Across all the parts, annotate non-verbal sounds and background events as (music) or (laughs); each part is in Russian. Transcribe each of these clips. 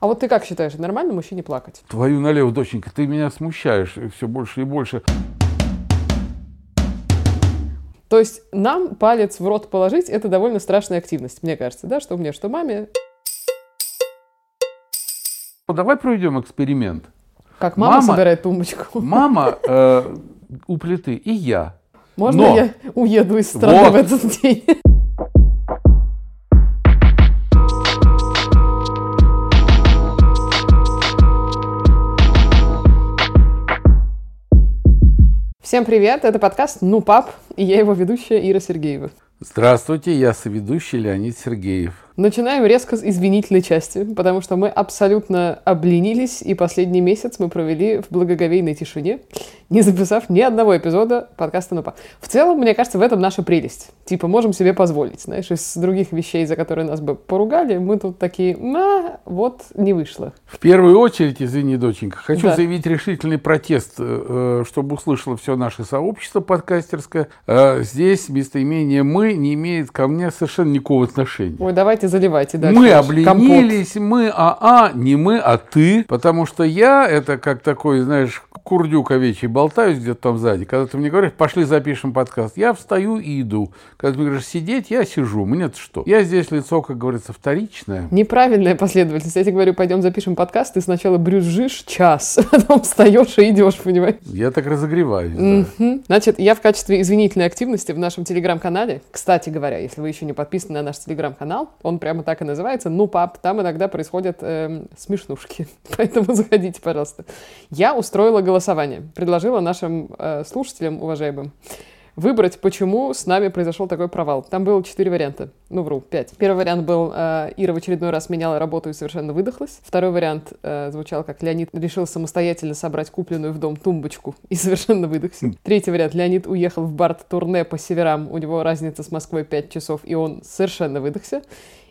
А вот ты как считаешь, нормально мужчине плакать? Твою налево, доченька, ты меня смущаешь все больше и больше. То есть нам палец в рот положить – это довольно страшная активность, мне кажется, да, что мне, что маме. Давай проведем эксперимент. Как мама, мама собирает тумбочку. Мама (laughs) э, у плиты и я. Можно Но... я уеду из страны вот. в этот день? Всем привет, это подкаст «Ну, пап», и я его ведущая Ира Сергеева. Здравствуйте, я соведущий Леонид Сергеев. Начинаем резко с извинительной части, потому что мы абсолютно обленились, и последний месяц мы провели в благоговейной тишине, не записав ни одного эпизода подкаста «Нупа». В целом, мне кажется, в этом наша прелесть. Типа, можем себе позволить, знаешь, из других вещей, за которые нас бы поругали, мы тут такие, на, вот, не вышло. В первую очередь, извини, доченька, хочу да. заявить решительный протест, э, чтобы услышало все наше сообщество подкастерское. Э, здесь местоимение «мы» не имеет ко мне совершенно никакого отношения. Ой, давайте заливайте дальше. Мы обленились, компот. мы а-а, не мы, а ты. Потому что я, это как такой, знаешь, курдюк овечий, болтаюсь где-то там сзади. Когда ты мне говоришь, пошли запишем подкаст, я встаю и иду. Когда ты мне говоришь сидеть, я сижу. Мне-то что? Я здесь лицо, как говорится, вторичное. Неправильная последовательность. Я тебе говорю, пойдем запишем подкаст, ты сначала брюзжишь час, (laughs) потом встаешь и идешь, понимаешь? Я так разогреваюсь, да. Значит, я в качестве извинительной активности в нашем телеграм-канале, кстати говоря, если вы еще не подписаны на наш телеграм-канал, он прямо так и называется. Ну, пап, там иногда происходят э, смешнушки. (laughs) Поэтому заходите, пожалуйста. Я устроила голосование. Предложила нашим э, слушателям, уважаемым, выбрать, почему с нами произошел такой провал. Там было четыре варианта. Ну, вру, пять. Первый вариант был, э, Ира в очередной раз меняла работу и совершенно выдохлась. Второй вариант э, звучал, как Леонид решил самостоятельно собрать купленную в дом тумбочку и совершенно выдохся. Хм. Третий вариант, Леонид уехал в Барт-турне по северам, у него разница с Москвой 5 часов, и он совершенно выдохся.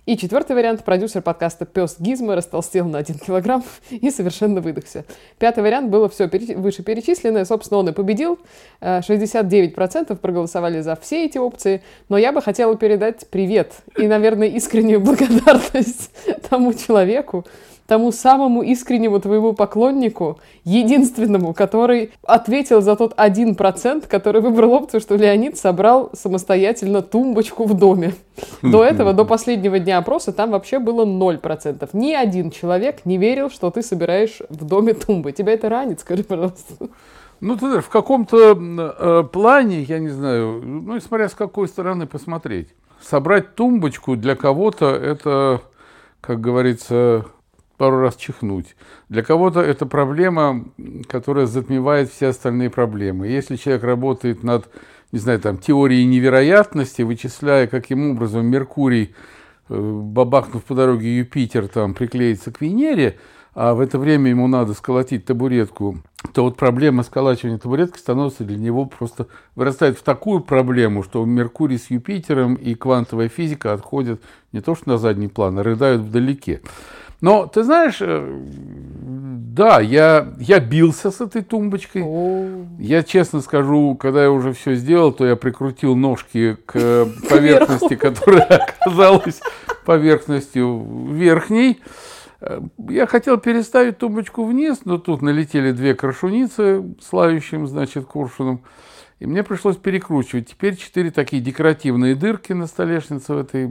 И четвертый вариант, продюсер подкаста «Пес Гизмо» растолстел на один килограмм (laughs) и совершенно выдохся. Пятый вариант было все переч... вышеперечисленное, собственно, он и победил. 69% э, проголосовали за все эти опции, но я бы хотела передать привет и, наверное, искреннюю (laughs) благодарность тому человеку, тому самому искреннему твоему поклоннику, единственному, который ответил за тот один процент, который выбрал опцию, что Леонид собрал самостоятельно тумбочку в доме. До этого, до последнего дня опроса, там вообще было 0%. Ни один человек не верил, что ты собираешь в доме тумбы. Тебя это ранит, скажи, пожалуйста. Ну, ты знаешь, в каком-то э, плане, я не знаю, ну, смотря с какой стороны посмотреть. Собрать тумбочку для кого-то это, как говорится, пару раз чихнуть. Для кого-то это проблема, которая затмевает все остальные проблемы. Если человек работает над, не знаю, там, теорией невероятности, вычисляя, каким образом Меркурий, э, бабахнув по дороге Юпитер, там, приклеится к Венере, а в это время ему надо сколотить табуретку, то вот проблема сколачивания табуретки становится для него просто вырастает в такую проблему, что Меркурий с Юпитером и квантовая физика отходят не то что на задний план, а рыдают вдалеке. Но ты знаешь, э, да, я, я бился с этой тумбочкой. О. Я честно скажу, когда я уже все сделал, то я прикрутил ножки к (laughs) поверхности, которая (laughs) оказалась поверхностью верхней. Э, я хотел переставить тумбочку вниз, но тут налетели две крашуницы с лающим, значит, куршуном. И мне пришлось перекручивать. Теперь четыре такие декоративные дырки на столешнице в этой.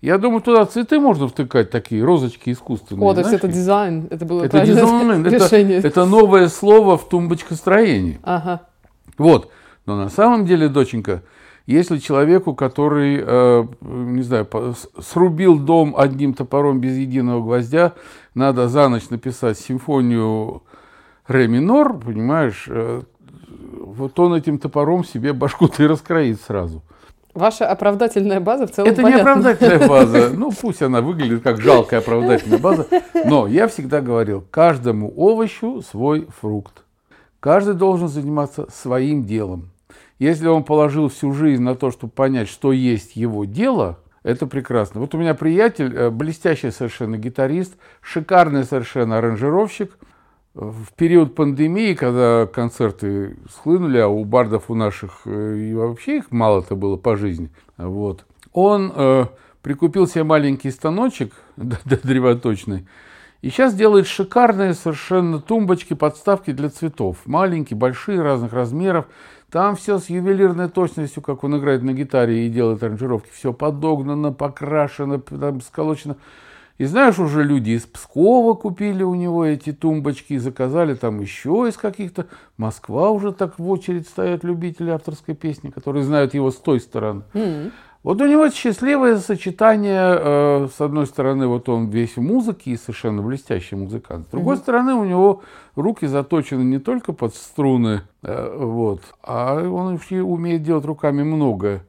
Я думаю, туда цветы можно втыкать, такие розочки искусственные. О, то есть это дизайн. Это было это дизайн, (laughs) решение. Это, это новое слово в тумбочкостроении. Ага. Вот. Но на самом деле, доченька, если человеку, который, э, не знаю, срубил дом одним топором без единого гвоздя, надо за ночь написать симфонию ре минор, понимаешь, э, вот он этим топором себе башку-то и раскроит сразу. Ваша оправдательная база в целом Это понятна. не оправдательная (laughs) база. Ну, пусть она выглядит как жалкая оправдательная база. Но я всегда говорил, каждому овощу свой фрукт. Каждый должен заниматься своим делом. Если он положил всю жизнь на то, чтобы понять, что есть его дело, это прекрасно. Вот у меня приятель, э, блестящий совершенно гитарист, шикарный совершенно аранжировщик – в период пандемии, когда концерты схлынули, а у бардов у наших э, и вообще их мало-то было по жизни, вот, он э, прикупил себе маленький станочек (laughs) древоточный И сейчас делает шикарные совершенно тумбочки, подставки для цветов. Маленькие, большие, разных размеров. Там все с ювелирной точностью, как он играет на гитаре и делает аранжировки. Все подогнано, покрашено, там, сколочено. И знаешь, уже люди из Пскова купили у него эти тумбочки и заказали там еще из каких-то. Москва уже так в очередь стоят любители авторской песни, которые знают его с той стороны. Mm-hmm. Вот у него счастливое сочетание, э, с одной стороны, вот он весь в музыке и совершенно блестящий музыкант, с другой mm-hmm. стороны, у него руки заточены не только под струны, э, вот, а он вообще умеет делать руками многое.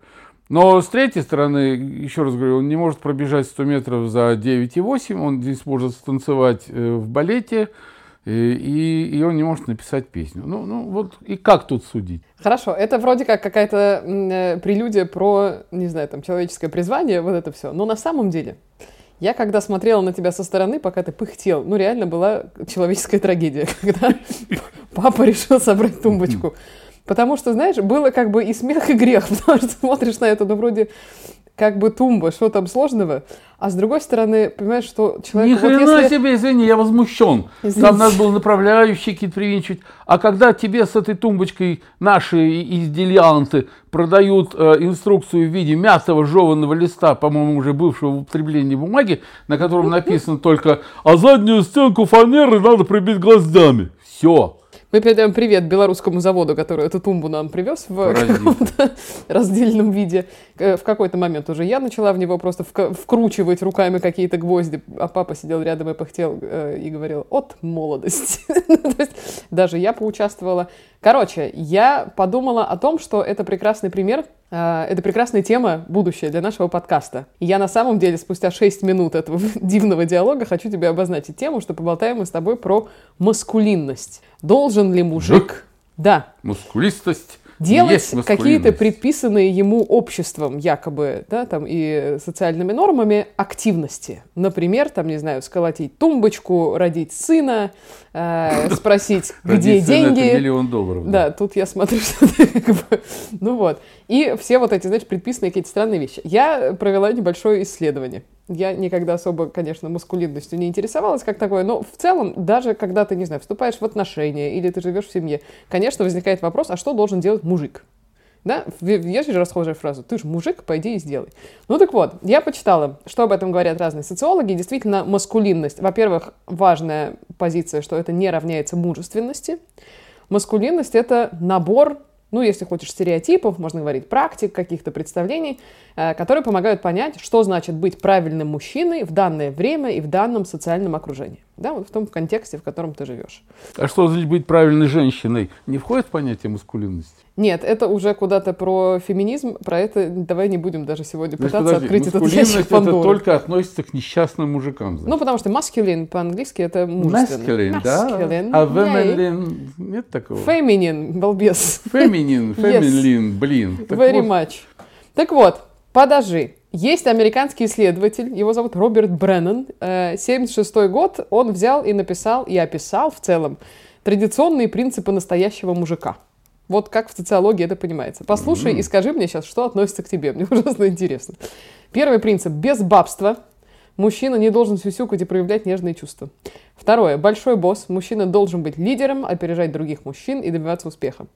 Но с третьей стороны, еще раз говорю, он не может пробежать 100 метров за 9,8, он здесь может станцевать э, в балете, и, и он не может написать песню. Ну, ну вот и как тут судить? Хорошо, это вроде как какая-то э, прелюдия про, не знаю, там, человеческое призвание, вот это все. Но на самом деле, я когда смотрела на тебя со стороны, пока ты пыхтел, ну реально была человеческая трагедия, (laughs) когда папа решил собрать тумбочку. Потому что, знаешь, было как бы и смех, и грех, (laughs) потому что смотришь на это, ну вроде как бы тумба, что там сложного, а с другой стороны, понимаешь, что человек... Ни хрена вот если... себе, извини, я возмущен. Извините. Там надо было направляющие какие-то привинчивать. А когда тебе с этой тумбочкой наши изделианты продают э, инструкцию в виде мятого жеванного листа, по-моему, уже бывшего в употреблении бумаги, на котором (laughs) написано только «А заднюю стенку фанеры надо прибить гвоздями». Все. Мы передаем привет белорусскому заводу, который эту тумбу нам привез в (laughs) раздельном виде. Э, в какой-то момент уже я начала в него просто вкручивать руками какие-то гвозди, а папа сидел рядом и пыхтел э, и говорил «от молодости». (laughs) Даже я поучаствовала. Короче, я подумала о том, что это прекрасный пример это прекрасная тема, будущее для нашего подкаста. И я на самом деле спустя 6 минут этого (laughs) дивного диалога хочу тебе обозначить тему, что поболтаем мы с тобой про маскулинность. Должен ли мужик... Жик. Да. Мускулистость делать какие-то предписанные ему обществом, якобы, да, там, и социальными нормами активности. Например, там, не знаю, сколотить тумбочку, родить сына, э, (coughs) спросить, где деньги. миллион долларов. Да, тут я смотрю, что как бы, ну вот. И все вот эти, знаешь, предписанные какие-то странные вещи. Я провела небольшое исследование. Я никогда особо, конечно, маскулинностью не интересовалась как такое, но в целом, даже когда ты, не знаю, вступаешь в отношения или ты живешь в семье, конечно, возникает вопрос, а что должен делать мужик? Да, есть же расхожая фраза «ты же мужик, пойди и сделай». Ну так вот, я почитала, что об этом говорят разные социологи. Действительно, маскулинность. Во-первых, важная позиция, что это не равняется мужественности. Маскулинность — это набор ну, если хочешь, стереотипов, можно говорить практик, каких-то представлений, э, которые помогают понять, что значит быть правильным мужчиной в данное время и в данном социальном окружении. Да, вот в том контексте, в котором ты живешь. А что значит быть правильной женщиной? Не входит в понятие маскулинности? Нет, это уже куда-то про феминизм, про это давай не будем даже сегодня Значит, пытаться подожди, открыть этот ящик Пандоры. это только относится к несчастным мужикам. Значит. Ну, потому что masculine по-английски это мужественный. Masculine, да? А feminine нет такого? Feminine, балбес. Feminine, (laughs) feminine, yes. блин. Так Very вот. much. Так вот, подожди. Есть американский исследователь, его зовут Роберт Бреннан. 76 э, год он взял и написал, и описал в целом традиционные принципы настоящего мужика. Вот как в социологии это понимается. Послушай mm-hmm. и скажи мне сейчас, что относится к тебе. Мне (laughs) ужасно интересно. Первый принцип. Без бабства мужчина не должен сюсюкать и проявлять нежные чувства. Второе. Большой босс. Мужчина должен быть лидером, опережать других мужчин и добиваться успеха.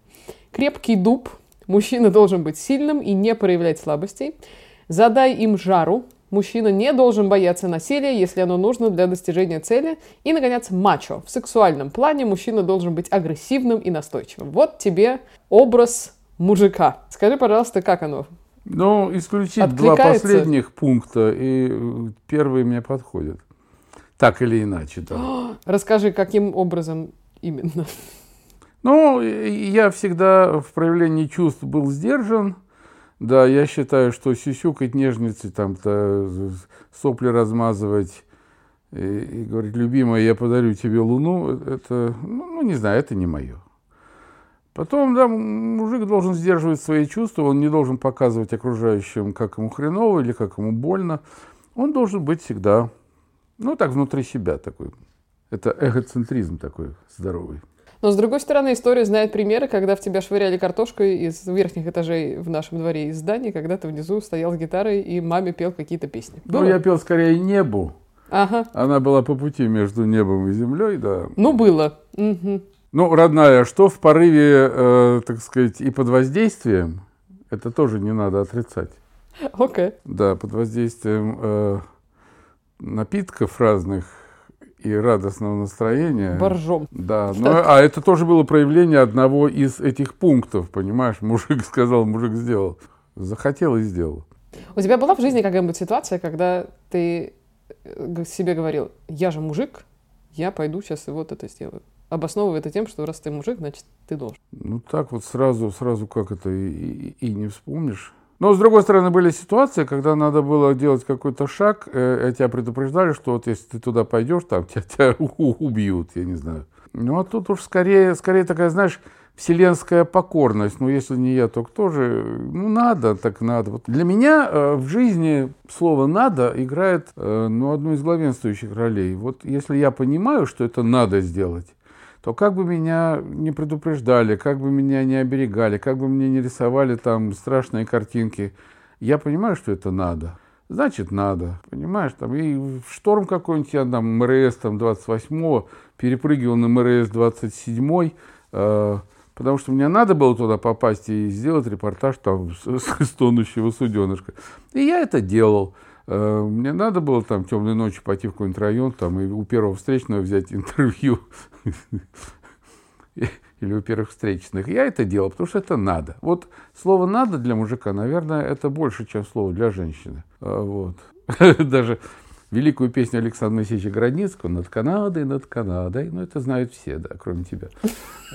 Крепкий дуб. Мужчина должен быть сильным и не проявлять слабостей. Задай им жару. Мужчина не должен бояться насилия, если оно нужно для достижения цели. И, наконец, мачо. В сексуальном плане мужчина должен быть агрессивным и настойчивым. Вот тебе образ мужика. Скажи, пожалуйста, как оно? Ну, исключить два последних пункта, и э, первый мне подходит. Так или иначе. Да. (gasps) Расскажи, каким образом именно? Ну, я всегда в проявлении чувств был сдержан, да, я считаю, что сюсюкать нежницы, там-то сопли размазывать и, и говорить, любимая, я подарю тебе луну, это, ну, ну, не знаю, это не мое. Потом, да, мужик должен сдерживать свои чувства, он не должен показывать окружающим, как ему хреново или как ему больно. Он должен быть всегда, ну, так, внутри себя такой. Это эгоцентризм такой здоровый. Но, с другой стороны, история знает примеры, когда в тебя швыряли картошкой из верхних этажей в нашем дворе из здания, когда ты внизу стоял с гитарой и маме пел какие-то песни. Ну, Было? Ну, я пел скорее небу. Ага. Она была по пути между небом и землей, да. Ну, было. Мгм. Ну, родная, что в порыве, э, так сказать, и под воздействием, это тоже не надо отрицать. Окей. Да, под воздействием э, напитков разных и радостного настроения. Боржом. Да, ну, а это тоже было проявление одного из этих пунктов, понимаешь? Мужик (laughs) сказал, мужик сделал. Захотел и сделал. У тебя была в жизни какая-нибудь ситуация, когда ты э, себе говорил, я же мужик, я пойду сейчас и вот это сделаю. Обосновывая это тем, что раз ты мужик, значит, ты должен. Ну так вот сразу, сразу как это и, и- и не вспомнишь. Но с другой стороны были ситуации, когда надо было делать какой-то шаг, э, тебя предупреждали, что вот если ты туда пойдешь, там тебя, тебя (laughs) убьют, я не знаю. Ну а тут уж скорее, скорее такая, знаешь, вселенская покорность. Ну если не я, то кто же? Ну надо, так надо. Вот для меня э, в жизни слово надо играет э, ну одну из главенствующих ролей. Вот если я понимаю, что это надо сделать, то как бы меня не предупреждали, как бы меня не оберегали, как бы мне не рисовали там страшные картинки, я понимаю, что это надо. Значит, надо, понимаешь, там и в шторм какой-нибудь, я там МРС там 28-го, перепрыгивал на МРС 27-й, э, потому что мне надо было туда попасть и сделать репортаж там с, (laughs) с тонущего суденышка. И я это делал. Э, Мне надо было там темной ночью пойти в какой-нибудь район там, и у первого встречного взять (laughs) интервью (laughs) или у первых встречных. Я это делал, потому что это надо. Вот слово «надо» для мужика, наверное, это больше, чем слово для женщины. А, Вот. (laughs) Даже великую песню Александра Моисеевича Градницкого «Над Канадой, над Канадой». Ну, это знают все, да, кроме тебя.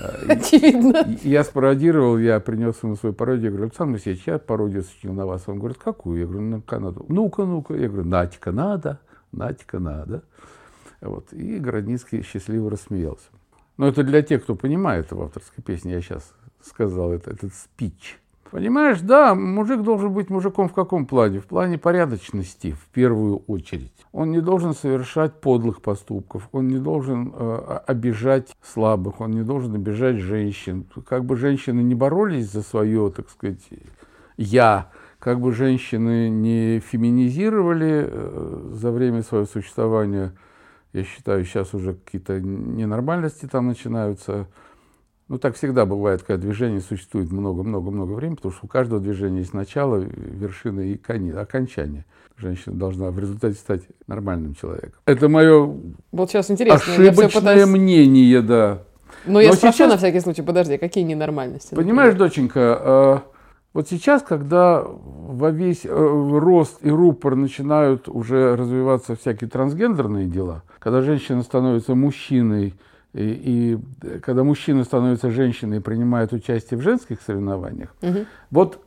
А, Очевидно. Я спародировал, я принес ему свою пародию. Я говорю, Александр Моисеевич, я пародию сочинил на вас. Он говорит, какую? Я говорю, на Канаду. Ну-ка, ну-ка. Я говорю, Натика надо, Натика надо. Вот. И Городницкий счастливо рассмеялся. Но это для тех, кто понимает в авторской песне, я сейчас сказал это, этот спич. Понимаешь, да, мужик должен быть мужиком в каком плане? В плане порядочности, в первую очередь. Он не должен совершать подлых поступков, он не должен э, обижать слабых, он не должен обижать женщин. Как бы женщины не боролись за свое, так сказать, я, как бы женщины не феминизировали э, за время своего существования, я считаю, сейчас уже какие-то ненормальности там начинаются. Ну, так всегда бывает, когда движение существует много-много-много времени, потому что у каждого движения есть начало, вершина и конец, окончание. Женщина должна в результате стать нормальным человеком. Это мое Вот сейчас интересно. я ошибочное пытаюсь- мнение, да. Но я Но спрошу сейчас- на всякий случай, подожди, какие ненормальности? Понимаешь, доченька, э, вот сейчас, когда во весь э, рост и рупор начинают уже развиваться всякие трансгендерные дела, когда женщина становится мужчиной, и, и когда мужчина становится женщиной и принимает участие в женских соревнованиях, Мгм. вот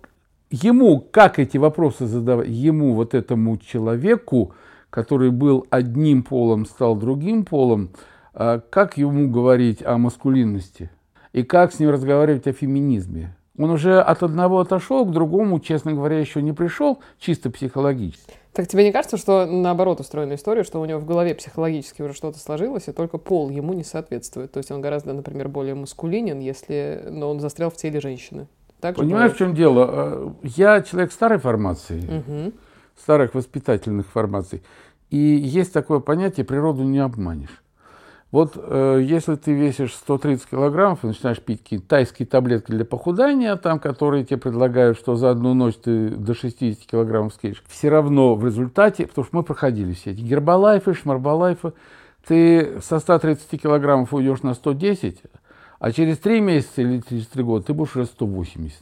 ему, как эти вопросы задавать, ему, вот этому человеку, который был одним полом, стал другим полом, а, как ему говорить о маскулинности? И как с ним разговаривать о феминизме? Он уже от одного отошел, к другому, честно говоря, еще не пришел, чисто психологически. Так тебе не кажется, что наоборот устроена история, что у него в голове психологически уже что-то сложилось, и только пол ему не соответствует? То есть он гораздо, например, более маскулинен, если... но он застрял в теле женщины. Так же Понимаешь, в бывает? чем дело? А, Я человек старой формации, Мгм. старых воспитательных формаций. И есть такое понятие «природу не обманешь». Вот э, если ты весишь 130 килограммов и начинаешь пить какие-то тайские таблетки для похудания, там, которые тебе предлагают, что за одну ночь ты до 60 килограммов скинешь, все равно в результате, потому что мы проходили все эти гербалайфы, шмарбалайфы, ты со 130 килограммов уйдешь на 110, а через 3 месяца или через 3 года ты будешь уже 180.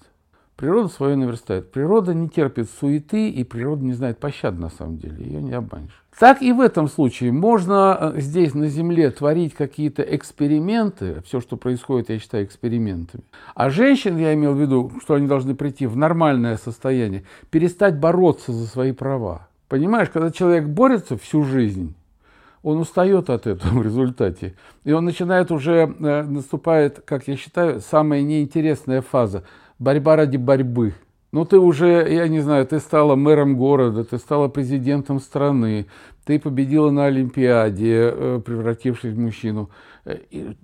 Природа свое наверстает. Природа не терпит суеты, и природа не знает пощады на самом деле. Ее не обманешь. Так и в этом случае. Можно э, здесь на Земле творить какие-то эксперименты. Все, что происходит, я считаю экспериментами. А женщин, я имел в виду, что они должны прийти в нормальное состояние, перестать бороться за свои права. Понимаешь, когда человек борется всю жизнь, он устает от этого (laughs) в результате. И он начинает уже, э, наступает, как я считаю, самая неинтересная фаза. Борьба ради борьбы. Ну, ты уже, я не знаю, ты стала мэром города, ты стала президентом страны, ты победила на Олимпиаде, э, превратившись в мужчину. Э,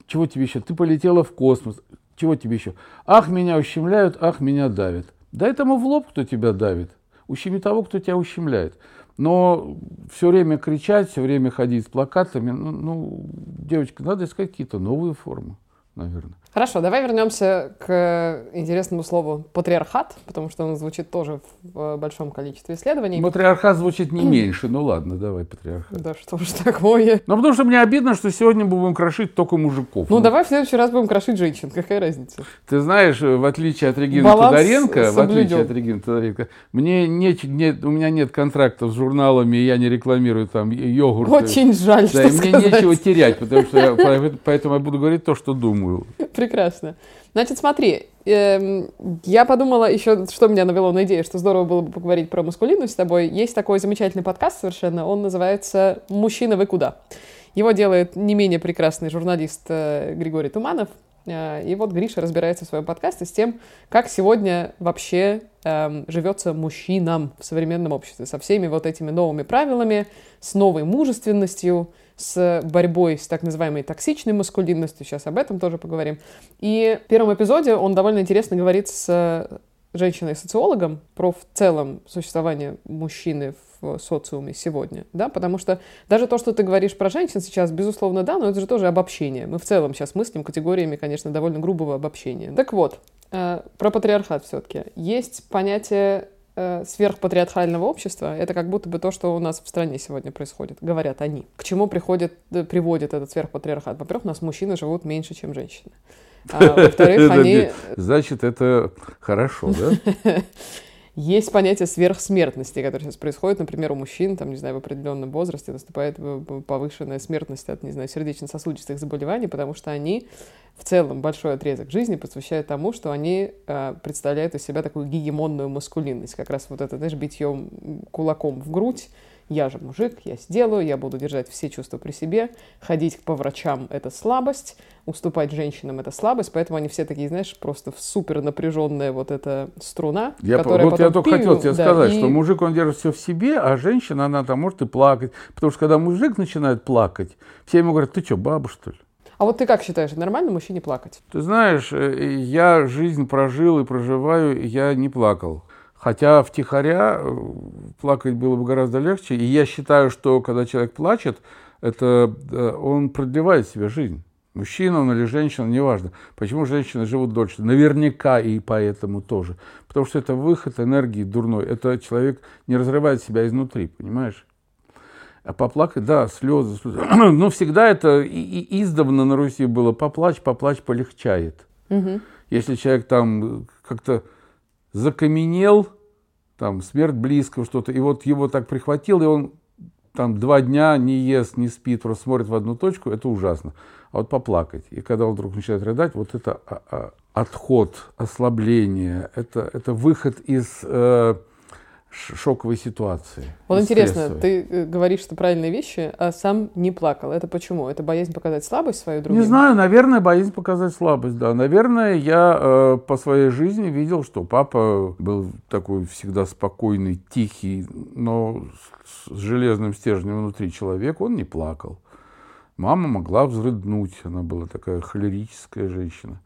Чего тебе еще? Ты полетела в космос. Чего тебе еще? Ах, меня ущемляют, ах, меня давят. Дай тому в лоб, кто тебя давит. Ущеми того, кто тебя ущемляет. Но все время кричать, все время ходить с плакатами, ну, ну девочка, надо искать какие-то новые формы, наверное. Хорошо, давай вернемся к интересному слову патриархат, потому что он звучит тоже в большом количестве исследований. Патриархат звучит не меньше, ну ладно, давай патриархат. Да что ж такое. Ну потому что мне обидно, что сегодня будем крошить только мужиков. Ну, ну давай в следующий раз будем крошить женщин, какая разница? Ты знаешь, в отличие от Регины Баланс Тодоренко, в отличие от Регины Тодоренко, мне нет, нет, у меня нет контрактов с журналами, я не рекламирую там йогурт. Очень жаль, да, что и мне сказать. нечего терять, потому что я, (laughs) поэтому я буду говорить то, что думаю прекрасно. Значит, смотри, э, я подумала еще, что меня навело на идею, что здорово было бы поговорить про маскулинность с тобой. Есть такой замечательный подкаст совершенно, он называется «Мужчина, вы куда?». Его делает не менее прекрасный журналист э, Григорий Туманов. Э, и вот Гриша разбирается в своем подкасте с тем, как сегодня вообще э, живется мужчинам в современном обществе, со всеми вот этими новыми правилами, с новой мужественностью, с борьбой с так называемой токсичной маскулинностью. Сейчас об этом тоже поговорим. И в первом эпизоде он довольно интересно говорит с женщиной-социологом про в целом существование мужчины в социуме сегодня, да, потому что даже то, что ты говоришь про женщин сейчас, безусловно, да, но это же тоже обобщение. Мы в целом сейчас мыслим категориями, конечно, довольно грубого обобщения. Так вот, э, про патриархат все-таки. Есть понятие сверхпатриархального общества, это как будто бы то, что у нас в стране сегодня происходит, говорят они. К чему приходит, э, приводит этот сверхпатриархат? Во-первых, у нас мужчины живут меньше, чем женщины. А, во-вторых, (laughs) они... Значит, это хорошо, да? (laughs) Есть понятие сверхсмертности, которое сейчас происходит, например, у мужчин, там, не знаю, в определенном возрасте наступает повышенная смертность от, не знаю, сердечно-сосудистых заболеваний, потому что они в целом большой отрезок жизни посвящают тому, что они э, представляют из себя такую гегемонную маскулинность, как раз вот это, знаешь, битьем кулаком в грудь, я же мужик, я сделаю, я буду держать все чувства при себе, ходить по врачам — это слабость, уступать женщинам — это слабость, поэтому они все такие, знаешь, просто супер напряженная вот эта струна, я, которая Вот я только пью, хотел тебе да, сказать, и... что мужик, он держит все в себе, а женщина, она там может и плакать, потому что когда мужик начинает плакать, все ему говорят, ты что, баба, что ли? А вот ты как считаешь, нормально мужчине плакать? Ты знаешь, э, я жизнь прожил и проживаю, я не плакал. Хотя втихаря э, плакать было бы гораздо легче. И я считаю, что когда человек плачет, это э, он продлевает себе жизнь. Мужчина он или женщина, неважно. Почему женщины живут дольше? Наверняка и поэтому тоже. Потому что это выход энергии дурной. Это человек не разрывает себя изнутри, понимаешь? А поплакать, да, слезы, слезы. (clears throat) Но всегда это и, и издавна на Руси было поплачь, поплачь полегчает. Угу. Если человек там как-то закаменел, там смерть близкого, что-то, и вот его так прихватил, и он там два дня не ест, не спит, просто смотрит в одну точку, это ужасно. А вот поплакать, и когда он вдруг начинает рыдать, вот это а, а, отход, ослабление, это, это выход из э, шоковой ситуации. Вот интересно, ты э, говоришь, что правильные вещи, а сам не плакал. Это почему? Это боязнь показать слабость свою другим? Не знаю, наверное, боязнь показать слабость, да. Наверное, я э, по своей жизни видел, что папа был такой всегда спокойный, тихий, но с, с железным стержнем внутри человек, он не плакал. Мама могла взрыднуть, она была такая холерическая женщина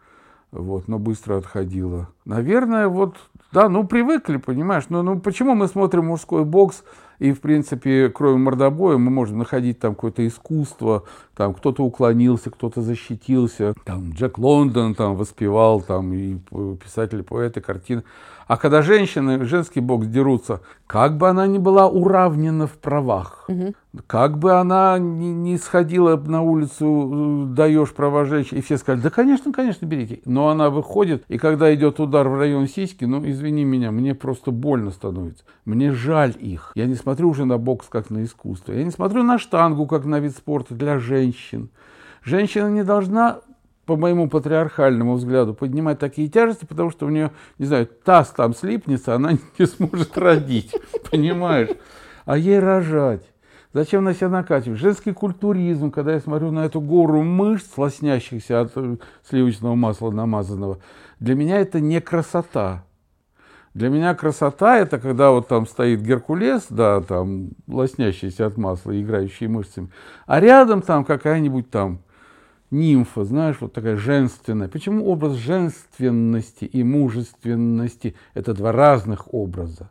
вот, но быстро отходила. Наверное, вот, да, ну привыкли, понимаешь, но ну почему мы смотрим мужской бокс, и, в принципе, кроме мордобоя, мы можем находить там какое-то искусство, там кто-то уклонился, кто-то защитился, там Джек Лондон там воспевал, там и писатели, поэты, картины. А когда женщины, женский бокс дерутся, как бы она ни была уравнена в правах, угу. как бы она ни, ни сходила на улицу, э, даешь права женщине, и все сказали, да, конечно, конечно, берите. Но она выходит, и когда идет удар в район сиськи, ну, извини меня, мне просто больно становится. Мне жаль их. Я не смотрю уже на бокс как на искусство. Я не смотрю на штангу как на вид спорта для женщин. Женщина не должна по моему патриархальному взгляду, поднимать такие тяжести, потому что у нее, не знаю, таз там слипнется, она (laughs) не сможет родить, понимаешь? А ей рожать. Зачем на себя накачивать? Женский культуризм, когда я смотрю на эту гору мышц, лоснящихся от э, сливочного масла намазанного, для меня это не красота. Для меня красота это когда вот там стоит Геркулес, да, там лоснящийся от масла, играющий мышцами, а рядом там какая-нибудь там нимфа, знаешь, вот такая женственная. Почему образ женственности и мужественности – это два разных образа?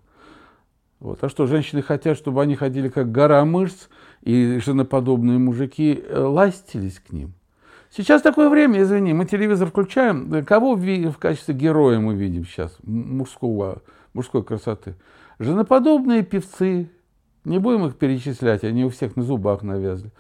Вот. А что, женщины хотят, чтобы они ходили как гора мышц, и женоподобные мужики э, ластились к ним? Сейчас такое время, извини, мы телевизор включаем, кого в качестве героя мы видим сейчас, мужского, мужской красоты? Женоподобные певцы, не будем их перечислять, они у всех на зубах навязли.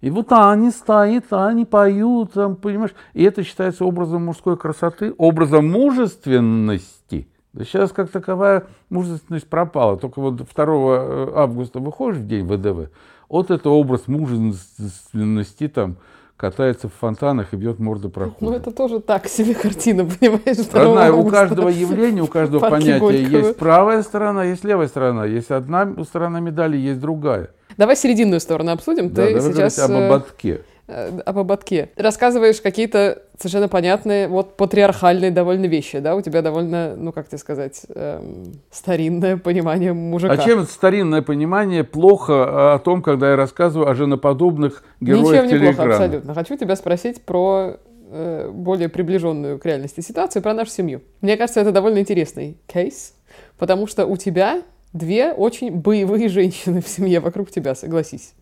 И вот они стоят, они поют, там, понимаешь, и это считается образом мужской красоты, образом мужественности. Да сейчас как таковая мужественность пропала. Только вот 2 э, августа выходишь в день ВДВ, вот это образ мужественности там, катается в фонтанах и бьет морды прохода. Ну, это тоже так себе картина, понимаешь? Родная, у каждого явления, у каждого понятия Горького. есть правая сторона, есть левая сторона, есть одна сторона медали, есть другая. Давай серединную сторону обсудим. Да, Ты сейчас об э, ободке. Э, об ободке. Рассказываешь какие-то совершенно понятные, вот патриархальные довольно вещи, да? У тебя довольно, ну как тебе сказать, эм, старинное понимание мужика. А чем старинное понимание плохо э, о том, когда я рассказываю о женоподобных героях Ничем не плохо, абсолютно. Хочу тебя спросить про э, более приближенную к реальности ситуацию, про нашу семью. Мне кажется, это довольно интересный кейс, потому что у тебя две очень боевые женщины в семье вокруг тебя, согласись.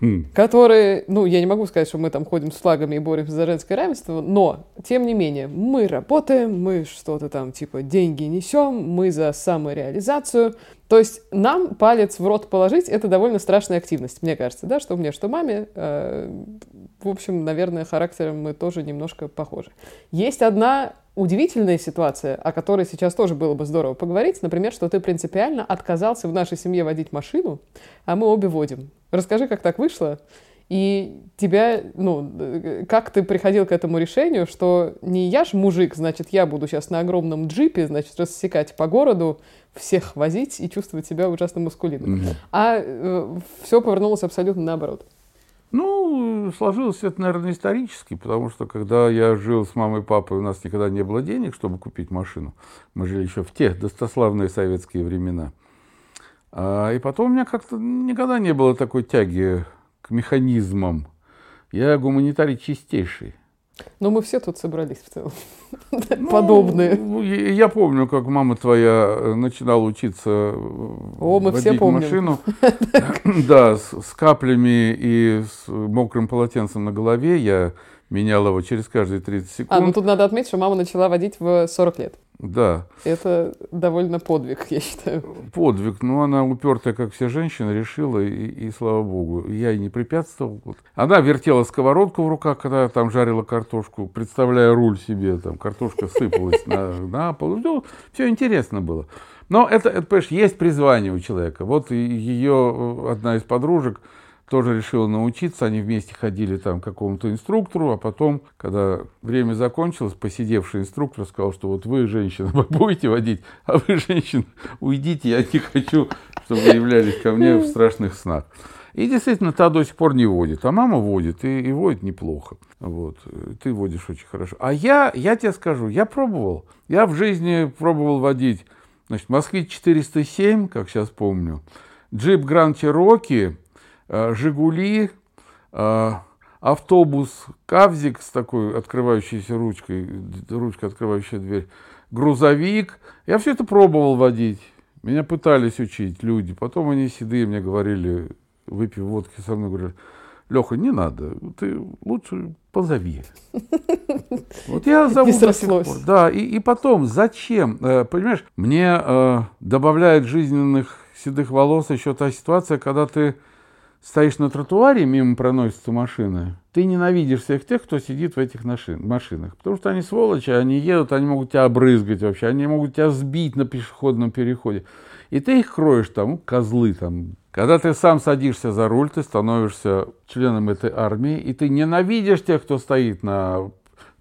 Хм. Которые, ну, я не могу сказать, что мы там ходим с флагами и боремся за женское равенство, но, тем не менее, мы работаем, мы что-то там, типа, деньги несем, мы за самореализацию. То есть нам палец в рот положить – это довольно страшная активность, мне кажется, да, что мне, что маме. Э, в общем, наверное, характером мы тоже немножко похожи. Есть одна удивительная ситуация, о которой сейчас тоже было бы здорово поговорить, например, что ты принципиально отказался в нашей семье водить машину, а мы обе водим. Расскажи, как так вышло, и тебя, ну, как ты приходил к этому решению, что не я ж мужик, значит, я буду сейчас на огромном джипе, значит, рассекать по городу, всех возить и чувствовать себя ужасно маскулинным. Mm-hmm. А э, все повернулось абсолютно наоборот. Ну, сложилось это, наверное, исторически, потому что когда я жил с мамой и папой, у нас никогда не было денег, чтобы купить машину. Мы жили еще в те достославные советские времена. А, и потом у меня как-то никогда не было такой тяги к механизмам. Я гуманитарий чистейший. Но мы все тут собрались в целом. Ну, Подобные. Я помню, как мама твоя э, начинала учиться О, мы водить все помним. машину. (laughs) Да, с, с каплями и с мокрым полотенцем на голове. Я менял его через каждые 30 секунд. А, ну тут надо отметить, что мама начала водить в 40 лет. Да. Это довольно подвиг, я считаю. Подвиг. Ну, она упертая, как все женщины, решила, и, и слава богу. Я ей не препятствовал. Она вертела сковородку в руках, когда там жарила картошку, представляя руль себе, там картошка сыпалась на, на пол. Ну, все интересно было. Но это, это, понимаешь, есть призвание у человека. Вот ее э, одна из подружек, тоже решила научиться. Они вместе ходили там к какому-то инструктору, а потом, когда время закончилось, посидевший инструктор сказал, что вот вы, женщина, вы (laughs) будете водить, а вы, женщина, уйдите, я не хочу, чтобы вы являлись ко мне в страшных снах. И действительно, та до сих пор не водит, а мама водит, и, и водит неплохо. Вот. Ты водишь очень хорошо. А я, я тебе скажу, я пробовал. Я в жизни пробовал водить, значит, Москвич 407, как сейчас помню, джип Гранд Чироки, Э, Жигули, э, автобус Кавзик с такой открывающейся ручкой, ручка, открывающая дверь, грузовик. Я все это пробовал водить. Меня пытались учить люди. Потом они седые мне говорили, выпив водки со мной, говорили, Леха, не надо, ты лучше позови. Вот я зову до сих пор. Да, и, и потом, зачем? Э, понимаешь, мне э, добавляет жизненных седых волос еще та ситуация, когда ты стоишь на тротуаре, мимо проносятся машины, ты ненавидишь всех тех, кто сидит в этих машинах. Потому что они сволочи, они едут, они могут тебя обрызгать вообще, они могут тебя сбить на пешеходном переходе. И ты их кроешь там, козлы там. Когда ты сам садишься за руль, ты становишься членом этой армии, и ты ненавидишь тех, кто стоит на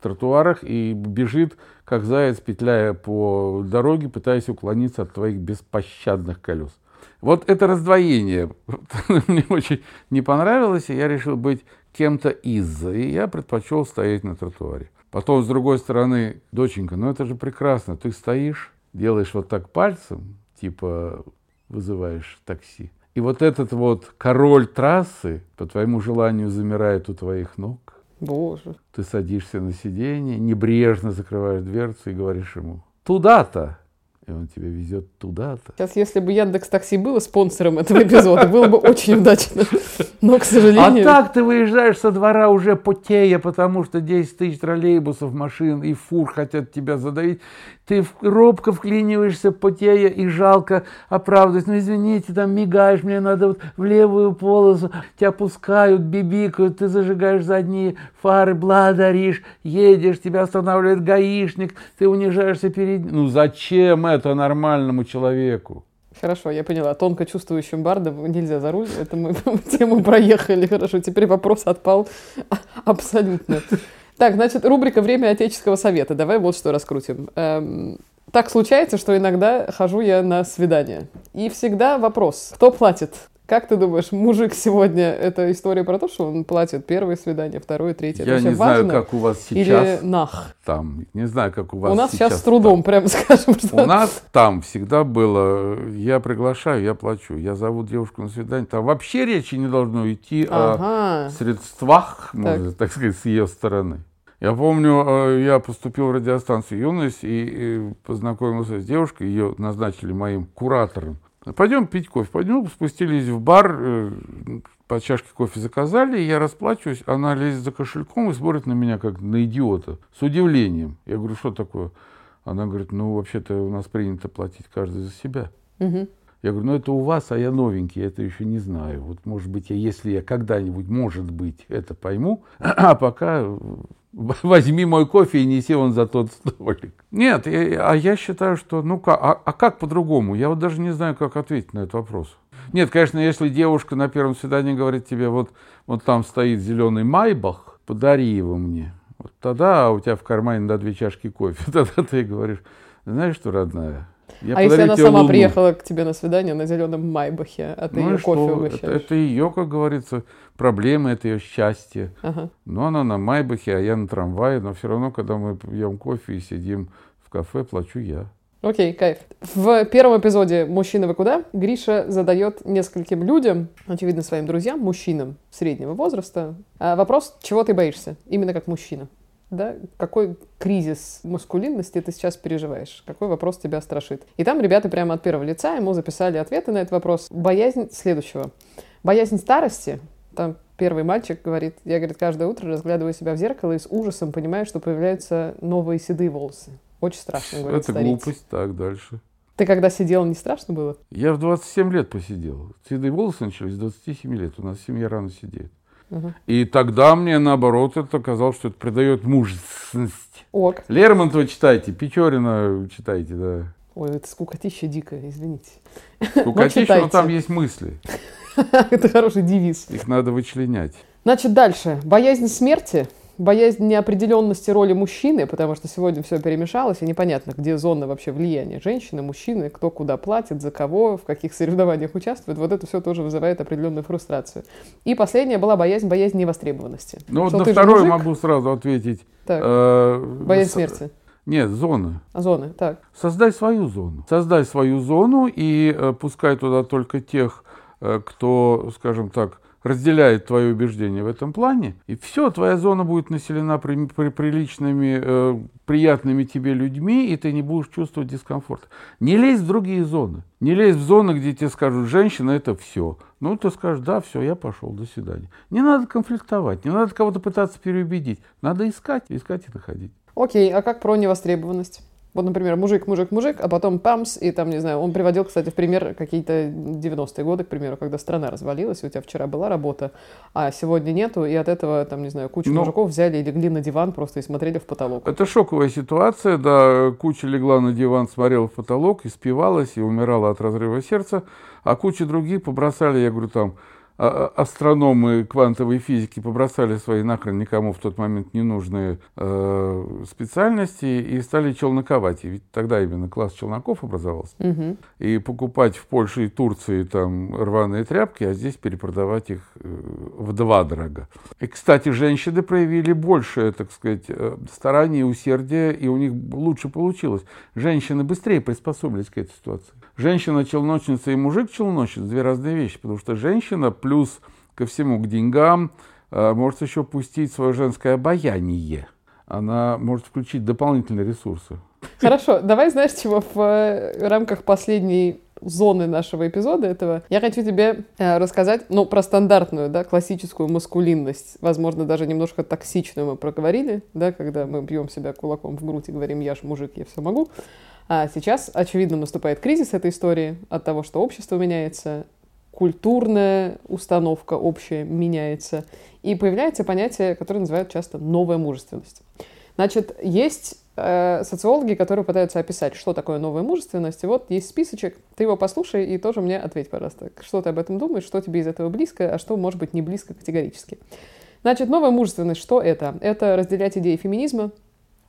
тротуарах и бежит, как заяц, петляя по дороге, пытаясь уклониться от твоих беспощадных колес. Вот это раздвоение (laughs) мне очень не понравилось, и я решил быть кем-то из, и я предпочел стоять на тротуаре. Потом, с другой стороны, доченька, ну это же прекрасно, ты стоишь, делаешь вот так пальцем, типа вызываешь такси, и вот этот вот король трассы по твоему желанию замирает у твоих ног. Боже. Ты садишься на сиденье, небрежно закрываешь дверцу и говоришь ему, туда-то, и он тебя везет туда-то. Сейчас, если бы Яндекс Такси было спонсором этого эпизода, было бы очень удачно. Но, к сожалению... А так ты выезжаешь со двора уже потея, потому что 10 тысяч троллейбусов, машин и фур хотят тебя задавить. Ты робко вклиниваешься потея и жалко оправдывать. Ну, извините, там мигаешь, мне надо вот в левую полосу. Тебя пускают, бибикают, ты зажигаешь задние фары, благодаришь, едешь, тебя останавливает гаишник, ты унижаешься перед... Ну, зачем это нормальному человеку? Хорошо, я поняла. Тонко чувствующим бардом нельзя за руль. Это мы (laughs) тему проехали. Хорошо, теперь вопрос отпал (laughs) абсолютно. Так, значит, рубрика «Время Отеческого совета». Давай вот что раскрутим. Эм, так случается, что иногда хожу я на свидание. И всегда вопрос, кто платит? Как ты думаешь, мужик сегодня это история про то, что он платит первое свидание, второе, третье? Я это не знаю, как у вас сейчас. Или нах? Там, не знаю, как у вас У нас сейчас, сейчас с трудом, там. прям скажем, что... У нас там всегда было, я приглашаю, я плачу, я зову девушку на свидание. Там вообще речи не должно идти Ага. о средствах, можно так сказать, с ее стороны. Я помню, э, я поступил в радиостанцию «Юность» и познакомился с девушкой, ее назначили моим куратором. Пойдем пить кофе. Пойдем, спустились в бар, э, по чашке кофе заказали, я расплачиваюсь, она лезет за кошельком и смотрит на меня как на идиота, с удивлением. Я говорю, что такое? Она говорит, ну, вообще-то у нас принято платить каждый за себя. Мгм. Я говорю, ну это у вас, а я новенький, я это еще не знаю. Вот может быть, я, если я когда-нибудь, может быть, это пойму, (clears throat) а пока э, (laughs) возьми мой кофе и неси он за тот столик. Нет, я- а я считаю, что, ну как, а, а как по-другому? Я вот даже не знаю, как ответить на этот вопрос. Нет, конечно, если девушка на первом свидании говорит тебе, вот, вот там стоит зеленый майбах, подари его мне. Вот тогда у тебя в кармане на две чашки кофе. (laughs) Тогда ты говоришь, знаешь что, родная, я а если она сама луну». приехала к тебе на свидание на зеленом Майбахе, а ты Ну ее что? кофе это, угощаешь? это ее, как говорится, проблемы, это ее счастье. Ага. Но она на Майбахе, а я на трамвае. Но все равно, когда мы пьем кофе и сидим в кафе, плачу я. Окей, кайф. В первом эпизоде «Мужчина, вы куда?» Гриша задает нескольким людям, очевидно, своим друзьям, мужчинам среднего возраста, а, вопрос, чего ты боишься, именно как мужчина. Да? Какой кризис маскулинности ты сейчас переживаешь? Какой вопрос тебя страшит? И там ребята прямо от первого лица ему записали ответы на этот вопрос. Боязнь следующего. Боязнь старости. Там первый мальчик говорит, я, говорит, каждое утро разглядываю себя в зеркало и с ужасом понимаю, что появляются новые седые волосы. Очень страшно, говорит, это стареть. глупость. Так, дальше. Ты когда сидел, не страшно было? Я в 27 лет посидел. Седые волосы начались с 27 лет. У нас семья рано сидит. И тогда мне, наоборот, это казалось, что это придает мужественность. Ок. Лермонтова читайте, Печорина читайте, да. Ой, это скукотища дикая, извините. Скукотища, читайте. но там есть мысли. (laughs) Это хороший девиз. Их надо вычленять. Значит, дальше. Боязнь смерти, боязнь неопределенности роли мужчины, потому что сегодня все перемешалось, и непонятно, где зона вообще влияния женщины, мужчины, кто куда платит, за кого, в каких соревнованиях участвует. Вот это все тоже вызывает определенную фрустрацию. И последняя была боязнь, боязнь невостребованности. Ну вот на мужик? могу сразу ответить. Так, Э, боязнь смерти. Нет, зоны. А зоны, так. Создай свою зону. Создай свою зону и э, пускай туда только тех, э, кто, скажем так, разделяет твои убеждения в этом плане. И все, твоя зона будет населена при- при- приличными, э, приятными тебе людьми, и ты не будешь чувствовать дискомфорт. Не лезь в другие зоны. Не лезь в зоны, где тебе скажут, женщина это все. Ну, ты скажешь, да, все, я пошел, до свидания. Не надо конфликтовать, не надо кого-то пытаться переубедить. Надо искать, искать и находить. Окей, а как про невостребованность? Вот, например, мужик, мужик, мужик, а потом памс, и там, не знаю, он приводил, кстати, в пример какие-то 90-е годы, к примеру, когда страна развалилась, у тебя вчера была работа, а сегодня нету, и от этого, там, не знаю, кучу Ну. мужиков взяли и легли на диван просто и смотрели в потолок. Это шоковая ситуация, да, куча легла на диван, смотрела в потолок, испивалась и умирала от разрыва сердца, а куча других побросали, я говорю, там, астрономы квантовой физики побросали свои нахрен никому в тот момент ненужные э, специальности и стали челноковать. И ведь тогда именно класс челноков образовался. Мгм. И покупать в Польше и Турции там рваные тряпки, а здесь перепродавать их э, в два дорого. И, кстати, женщины проявили больше, так сказать, э, старания и усердия, и у них лучше получилось. Женщины быстрее приспособились к этой ситуации. Женщина-челночница и мужик-челночница – две разные вещи, потому что женщина плюс ко всему к деньгам э, может еще пустить свое женское обаяние. Она может включить дополнительные ресурсы. Хорошо, давай знаешь, чего в э, рамках последней зоны нашего эпизода этого, я хочу тебе э, рассказать, ну, про стандартную, да, классическую маскулинность, возможно, даже немножко токсичную мы проговорили, да, когда мы бьем себя кулаком в грудь и говорим, я ж мужик, я все могу. А сейчас, очевидно, наступает кризис этой истории от того, что общество меняется, культурная установка общая меняется, и появляется понятие, которое называют часто новая мужественность. Значит, есть э, социологи, которые пытаются описать, что такое новая мужественность. И вот есть списочек, ты его послушай и тоже мне ответь, пожалуйста, что ты об этом думаешь, что тебе из этого близко, а что может быть не близко категорически. Значит, новая мужественность, что это? Это разделять идеи феминизма,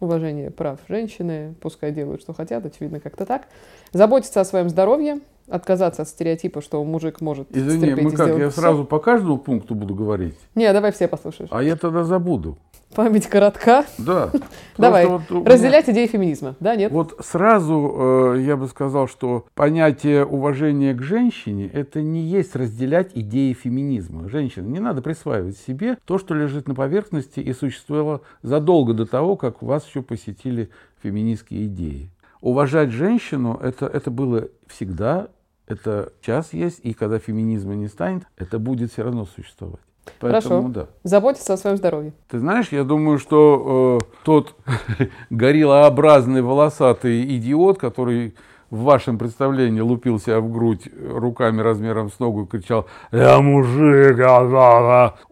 уважение прав женщины, пускай делают, что хотят, очевидно, как-то так. Заботиться о своем здоровье, отказаться от стереотипа, что мужик может Извини, мы как, я все. сразу по каждому пункту буду говорить? Не, давай все послушаешь. А я тогда забуду. Память коротка. Да. (laughs) Давай, вот разделять идеи феминизма. Да, нет? Вот сразу э, я бы сказал, что понятие уважения к женщине – это не есть разделять идеи феминизма. Женщина, не надо присваивать себе то, что лежит на поверхности и существовало задолго до того, как вас еще посетили феминистские идеи. Уважать женщину это, – это было всегда, это сейчас есть, и когда феминизма не станет, это будет все равно существовать. Поэтому, Хорошо. Да. Заботиться о своем здоровье. Ты знаешь, я думаю, что э, тот (laughs) гориллообразный волосатый идиот, который в вашем представлении лупил себя в грудь руками размером с ногу и кричал «Я мужик!»,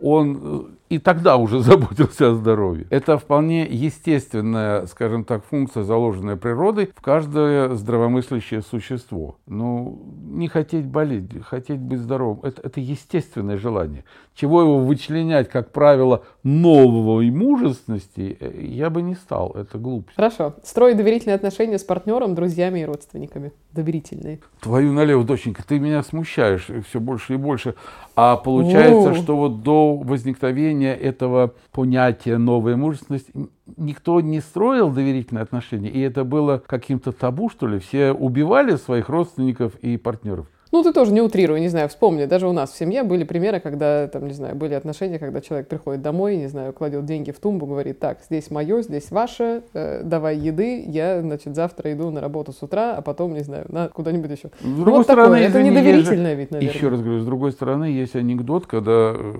он и тогда уже (laughs) заботился о здоровье. Это вполне естественная, скажем так, функция, заложенная природой в каждое здравомыслящее существо. Ну, не хотеть болеть, хотеть быть здоровым, это, это естественное желание. Чего его вычленять, как правило, нового и мужественности, э, я бы не стал, это глупость. Хорошо. Строить доверительные отношения с партнером, друзьями и родственниками. Доверительные. Твою налево, доченька, ты меня смущаешь все больше и больше. А получается, что вот до возникновения этого понятия новая мужественность никто не строил доверительные отношения, и это было каким-то табу, что ли? Все убивали своих родственников и партнеров. Ну, ты тоже не утрируй, не знаю, вспомни. Даже у нас в семье были примеры, когда, там, не знаю, были отношения, когда человек приходит домой, не знаю, кладет деньги в тумбу, говорит, так, здесь мое, здесь ваше, э, давай еды, я, значит, завтра иду на работу с утра, а потом, не знаю, на куда-нибудь еще. С другой вот стороны, такое. это недоверительное ведь, наверное. Еще раз говорю, с другой стороны, есть анекдот, когда э,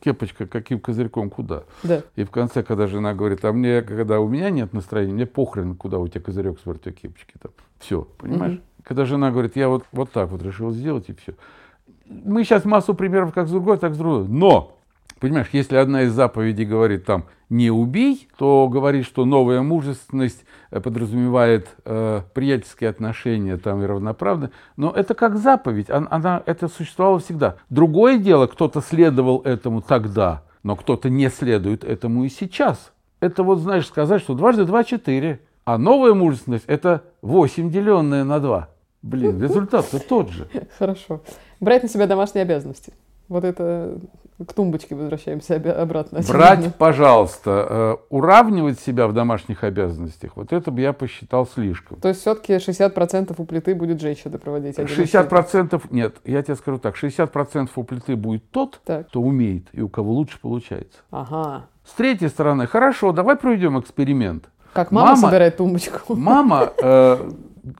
кепочка каким козырьком куда. Да. И в конце, когда жена говорит, а мне, когда у меня нет настроения, мне похрен, куда у тебя козырек с кепочки там. Все, понимаешь? Угу. Когда жена говорит, я вот, вот так вот решил сделать и все. Мы сейчас массу примеров как с другой, так с другой. Но, понимаешь, если одна из заповедей говорит там не убей, то говорит, что новая мужественность э, подразумевает э, приятельские отношения там и равноправно. Но это как заповедь, она, она, это существовало всегда. Другое дело, кто-то следовал этому тогда, но кто-то не следует этому и сейчас. Это вот, знаешь, сказать, что дважды два – четыре. А новая мужественность – это 8, деленное на 2. Блин, результат-то тот же. (laughs) Хорошо. Брать на себя домашние обязанности. Вот это к тумбочке возвращаемся обратно. Брать, пожалуйста, э, уравнивать себя в домашних обязанностях, вот это бы я посчитал слишком. То есть все-таки 60% у плиты будет женщина проводить? 60% нет, я тебе скажу так, 60% у плиты будет тот, так. кто умеет и у кого лучше получается. Ага. С третьей стороны, хорошо, давай проведем эксперимент. Как мама, мама собирает тумбочку. Мама э,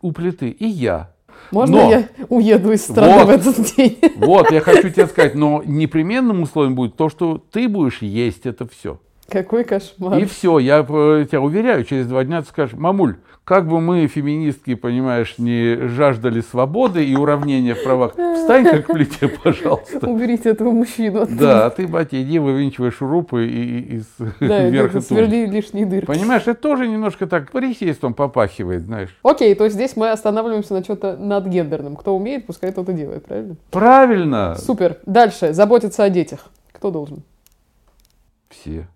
у плиты и я. Можно но, я уеду из страны вот, в этот день? (laughs) Вот, я хочу тебе сказать, но непременным условием будет то, что ты будешь есть это все. Какой кошмар. И все, я э, тебя уверяю, через два дня ты скажешь, мамуль, как бы мы, феминистки, понимаешь, не жаждали свободы и уравнения в правах, встань как в плите, (laughs) пожалуйста. Уберите этого мужчину. Да, а ты, батя, иди вывинчивай шурупы и, и, из (laughs) да, (laughs) верха сверли лишние дырки. Понимаешь, это тоже немножко так парисейством попахивает, знаешь. Окей, то есть здесь мы останавливаемся на что-то надгендерном. Кто умеет, пускай тот и делает, правильно? Правильно. Супер. Дальше. Заботиться о детях. Кто должен? Все.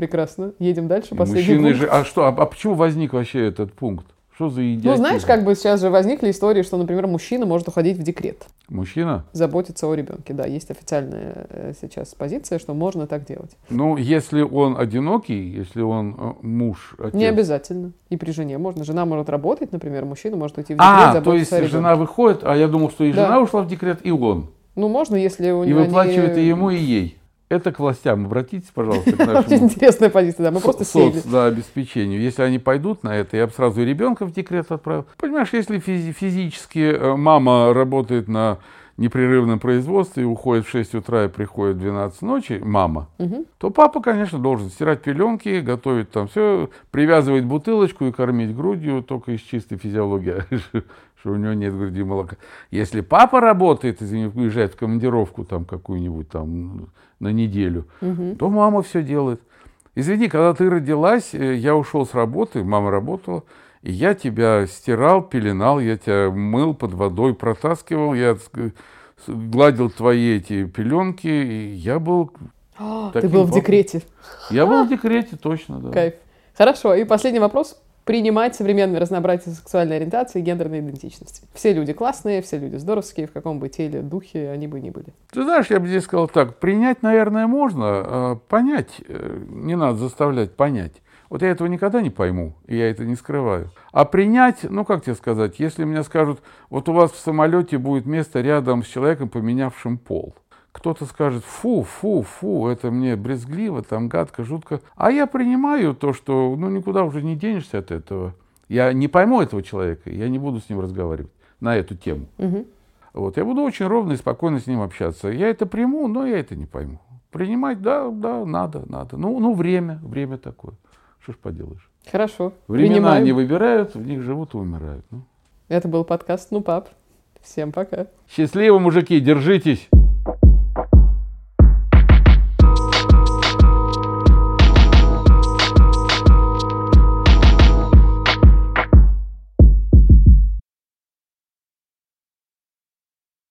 Прекрасно. Едем дальше. Последний Мужчины пункт. же... А что? А, а почему возник вообще этот пункт? Что за идея? Ну, знаешь, как бы сейчас же возникли истории, что, например, мужчина может уходить в декрет. Мужчина? Заботиться о ребенке, да. Есть официальная э, сейчас позиция, что можно так делать. Ну, если он одинокий, если он э, муж, отец... Не обязательно. И при жене можно. Жена может работать, например, мужчина может уйти в декрет, а, то есть жена выходит, а я думал, что и жена да. ушла в декрет, и он. Ну, можно, если у него... И выплачивает они... и ему, и ей. Это к властям. Обратитесь, пожалуйста, к (laughs) нашему интересная позиция, да, мы просто соц, да, обеспечению. Если они пойдут на это, я бы сразу ребенка в декрет отправил. Понимаешь, если физи- физически э, мама работает на непрерывном производстве, уходит в 6 утра и приходит в 12 ночи, мама, Мгм. то папа, конечно, должен стирать пеленки, готовить там все, привязывать бутылочку и кормить грудью только из чистой физиологии, (laughs) что у него нет груди молока. Если папа работает, извини, уезжает в командировку там какую-нибудь там на неделю, Мгм. то мама все делает. Извини, когда ты родилась, э, я ушел с работы, мама работала, и я тебя стирал, пеленал, я тебя мыл под водой, протаскивал, я гладил твои эти пеленки, и я был, А, Ты был в папой. декрете. я был в декрете, точно, да. Кайф. Хорошо, и последний вопрос. Принимать современное разнообразие сексуальной ориентации и гендерной идентичности. Все люди классные, все люди здоровские, в каком бы теле, духе они бы ни были. Ты знаешь, я бы здесь сказал так, принять, наверное, можно, а понять э, не надо заставлять понять. Вот я этого никогда не пойму, и я это не скрываю. А принять, ну как тебе сказать, если мне скажут, вот у вас в самолете будет место рядом с человеком, поменявшим пол. Кто-то скажет, фу, фу, фу, это мне брезгливо, там гадко, жутко. А я принимаю то, что ну никуда уже не денешься от этого. Я не пойму этого человека, я не буду с ним разговаривать на эту тему. Мгм. Вот, я буду очень ровно и спокойно с ним общаться. Я это приму, но я это не пойму. Принимать, да, да, надо, надо. Ну, ну время, время такое. Что ж поделаешь. Хорошо. Времена Принимаем. не выбирают, в них живут и умирают. Ну. Это был подкаст «Ну, пап». Всем пока. Счастливо, мужики, держитесь!